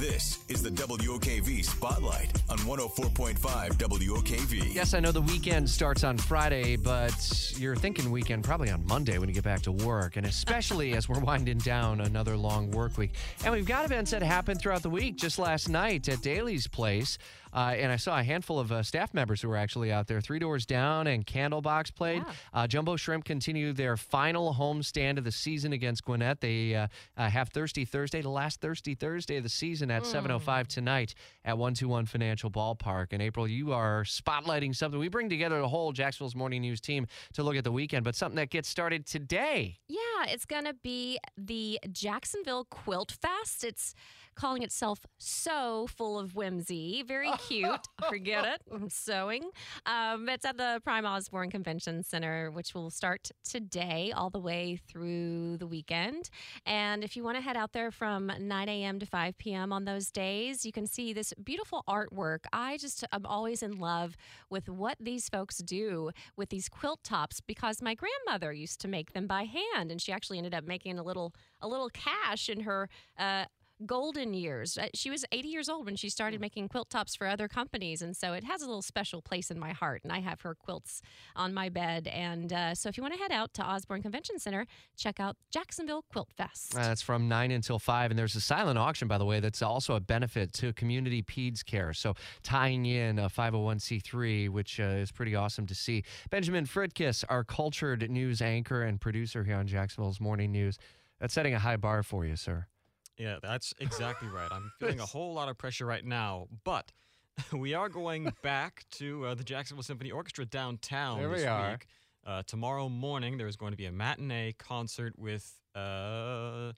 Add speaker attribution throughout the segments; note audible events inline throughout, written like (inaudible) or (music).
Speaker 1: This is the WOKV Spotlight on 104.5 WOKV.
Speaker 2: Yes, I know the weekend starts on Friday, but you're thinking weekend probably on Monday when you get back to work, and especially as we're winding down another long work week. And we've got events that happen throughout the week. Just last night at Daily's Place, uh, and I saw a handful of uh, staff members who were actually out there. Three Doors Down and Candlebox played.
Speaker 3: Yeah.
Speaker 2: Uh, Jumbo Shrimp continue their final home stand of the season against Gwinnett. They uh, uh, have Thirsty Thursday, the last Thirsty Thursday of the season at 7.05 tonight at 121 Financial Ballpark. And April, you are spotlighting something. We bring together the whole Jacksonville's Morning News team to look at the weekend, but something that gets started today.
Speaker 3: Yeah, it's going to be the Jacksonville Quilt Fest. It's calling itself So Full of Whimsy. Very cute. (laughs) Forget it. I'm sewing. Um, it's at the Prime Osborne Convention Center, which will start today all the way through the weekend. And if you want to head out there from 9 a.m. to 5 p.m. on those days, you can see this beautiful artwork. I just, I'm always in love with what these folks do with these quilt tops because my grandmother used to make them by hand and she actually ended up making a little a little cash in her uh, golden years. Uh, She was 80 years old when she started making quilt tops for other companies, and so it has a little special place in my heart. And I have her quilts on my bed. And uh, so, if you want to head out to Osborne Convention Center, check out Jacksonville Quilt Fest.
Speaker 2: Uh, That's from 9 until 5. And there's a silent auction, by the way, that's also a benefit to Community Peds Care. So tying in a 501c3, which uh, is pretty awesome to see. Benjamin Fritkiss, our cultured news anchor and producer here on Jacksonville's Morning News, that's setting a high bar for you, sir.
Speaker 4: Yeah, that's exactly right. I'm (laughs) feeling a whole lot of pressure right now, but (laughs) we are going back to uh, the Jacksonville Symphony Orchestra downtown
Speaker 2: There we
Speaker 4: this
Speaker 2: are.
Speaker 4: week. Uh, tomorrow morning, there is going to be a matinee concert with uh,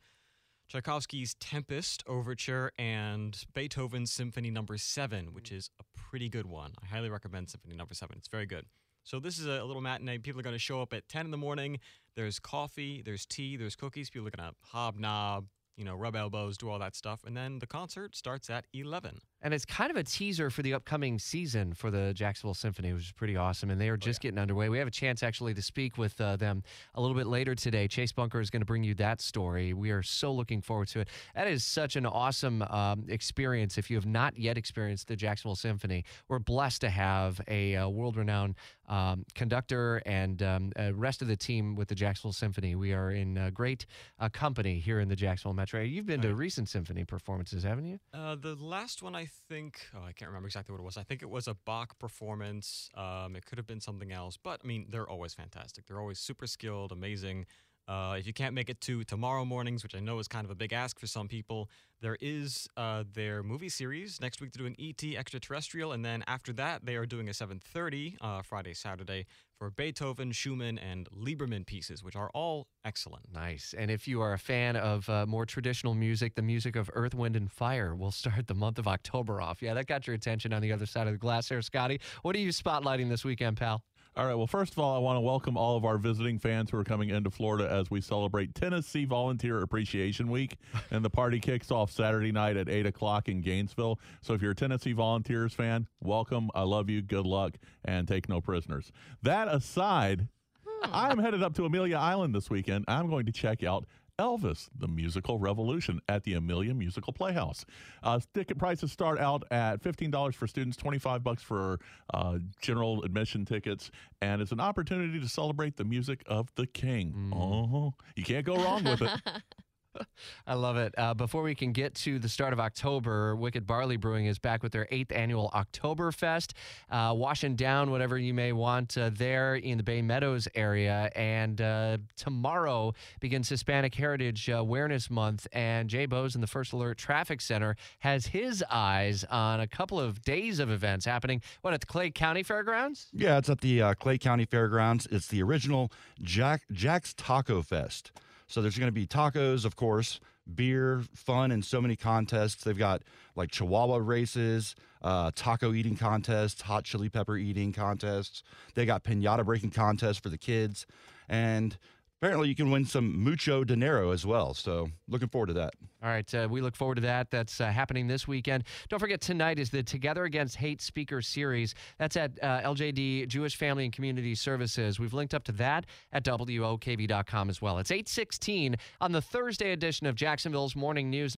Speaker 4: Tchaikovsky's Tempest Overture and Beethoven's Symphony Number Seven, which is a pretty good one. I highly recommend Symphony Number Seven. It's very good. So this is a little matinee. People are going to show up at 10 in the morning. There's coffee, there's tea, there's cookies. People are going to hobnob, you know, rub elbows, do all that stuff. And then the concert starts at 11.
Speaker 2: And it's kind of a teaser for the upcoming season for the Jacksonville Symphony, which is pretty awesome. And they
Speaker 4: Oh,
Speaker 2: are just getting underway. We have a chance actually to speak with uh, them a little bit later today. Chase Bunker is going to bring you that story. We are so looking forward to it. That is such an awesome um, experience. If you have not yet experienced the Jacksonville Symphony, we're blessed to have a, uh world renowned um, conductor and um, uh, rest of the team with the Jacksonville Symphony. We are in uh, great uh, company here in the Jacksonville Metro. You've been to recent symphony performances, haven't you?
Speaker 4: Uh, the last one, I think, oh, I can't remember exactly what it was. I think it was a Bach performance. Um, it could have been something else, but I mean, they're always fantastic. They're always super skilled, amazing. Uh, if you can't make it to tomorrow mornings, which I know is kind of a big ask for some people, there is uh, their movie series next week. They're doing ET Extraterrestrial, and then after that, they are doing a 7:30 uh, Friday, Saturday for Beethoven, Schumann, and Liebermann pieces, which are all excellent.
Speaker 2: Nice. And if you are a fan of uh, more traditional music, the music of Earth, Wind, and Fire will start the month of October off. Yeah, that got your attention on the other side of the glass there, Scotty. What are you spotlighting this weekend, pal?
Speaker 5: All right. Well, first of all, I want to welcome all of our visiting fans who are coming into Florida as we celebrate Tennessee Volunteer Appreciation Week. (laughs) and the party kicks off Saturday night at 8 o'clock in Gainesville. So if you're a Tennessee Volunteers fan, welcome. I love you. Good luck. And take no prisoners. That aside, hmm. I'm headed up to Amelia Island this weekend. I'm going to check out Elvis, the musical revolution at the Amelia Musical Playhouse. Uh, ticket prices start out at $15 for students, 25 bucks for uh, general admission tickets, and it's an opportunity to celebrate the music of the king. Oh, you can't go wrong with it. (laughs) (laughs)
Speaker 2: I love it. Uh, before we can get to the start of October, Wicked Barley Brewing is back with their eighth annual Oktoberfest, uh, washing down whatever you may want uh, there in the Bay Meadows area. And uh, tomorrow begins Hispanic Heritage Awareness Month, and Jay Bose in the First Alert Traffic Center has his eyes on a couple of days of events happening. What at the Clay County Fairgrounds?
Speaker 6: Yeah, it's at the uh, Clay County Fairgrounds. It's the original Jack Jax Taco Fest. So there's going to be tacos, of course, beer, fun, and so many contests. They've got like Chihuahua races, uh, taco eating contests, hot chili pepper eating contests. They got pinata breaking contests for the kids, and apparently you can win some mucho dinero as well. So looking forward to that.
Speaker 2: All right, uh, we look forward to that. That's uh, happening this weekend. Don't forget, tonight is the Together Against Hate Speaker Series. That's at uh, LJD Jewish Family and Community Services. We've linked up to that at WOKV.com as well. It's 816 on the Thursday edition of Jacksonville's Morning News.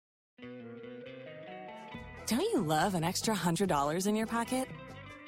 Speaker 7: Don't you love an extra $100 in your pocket?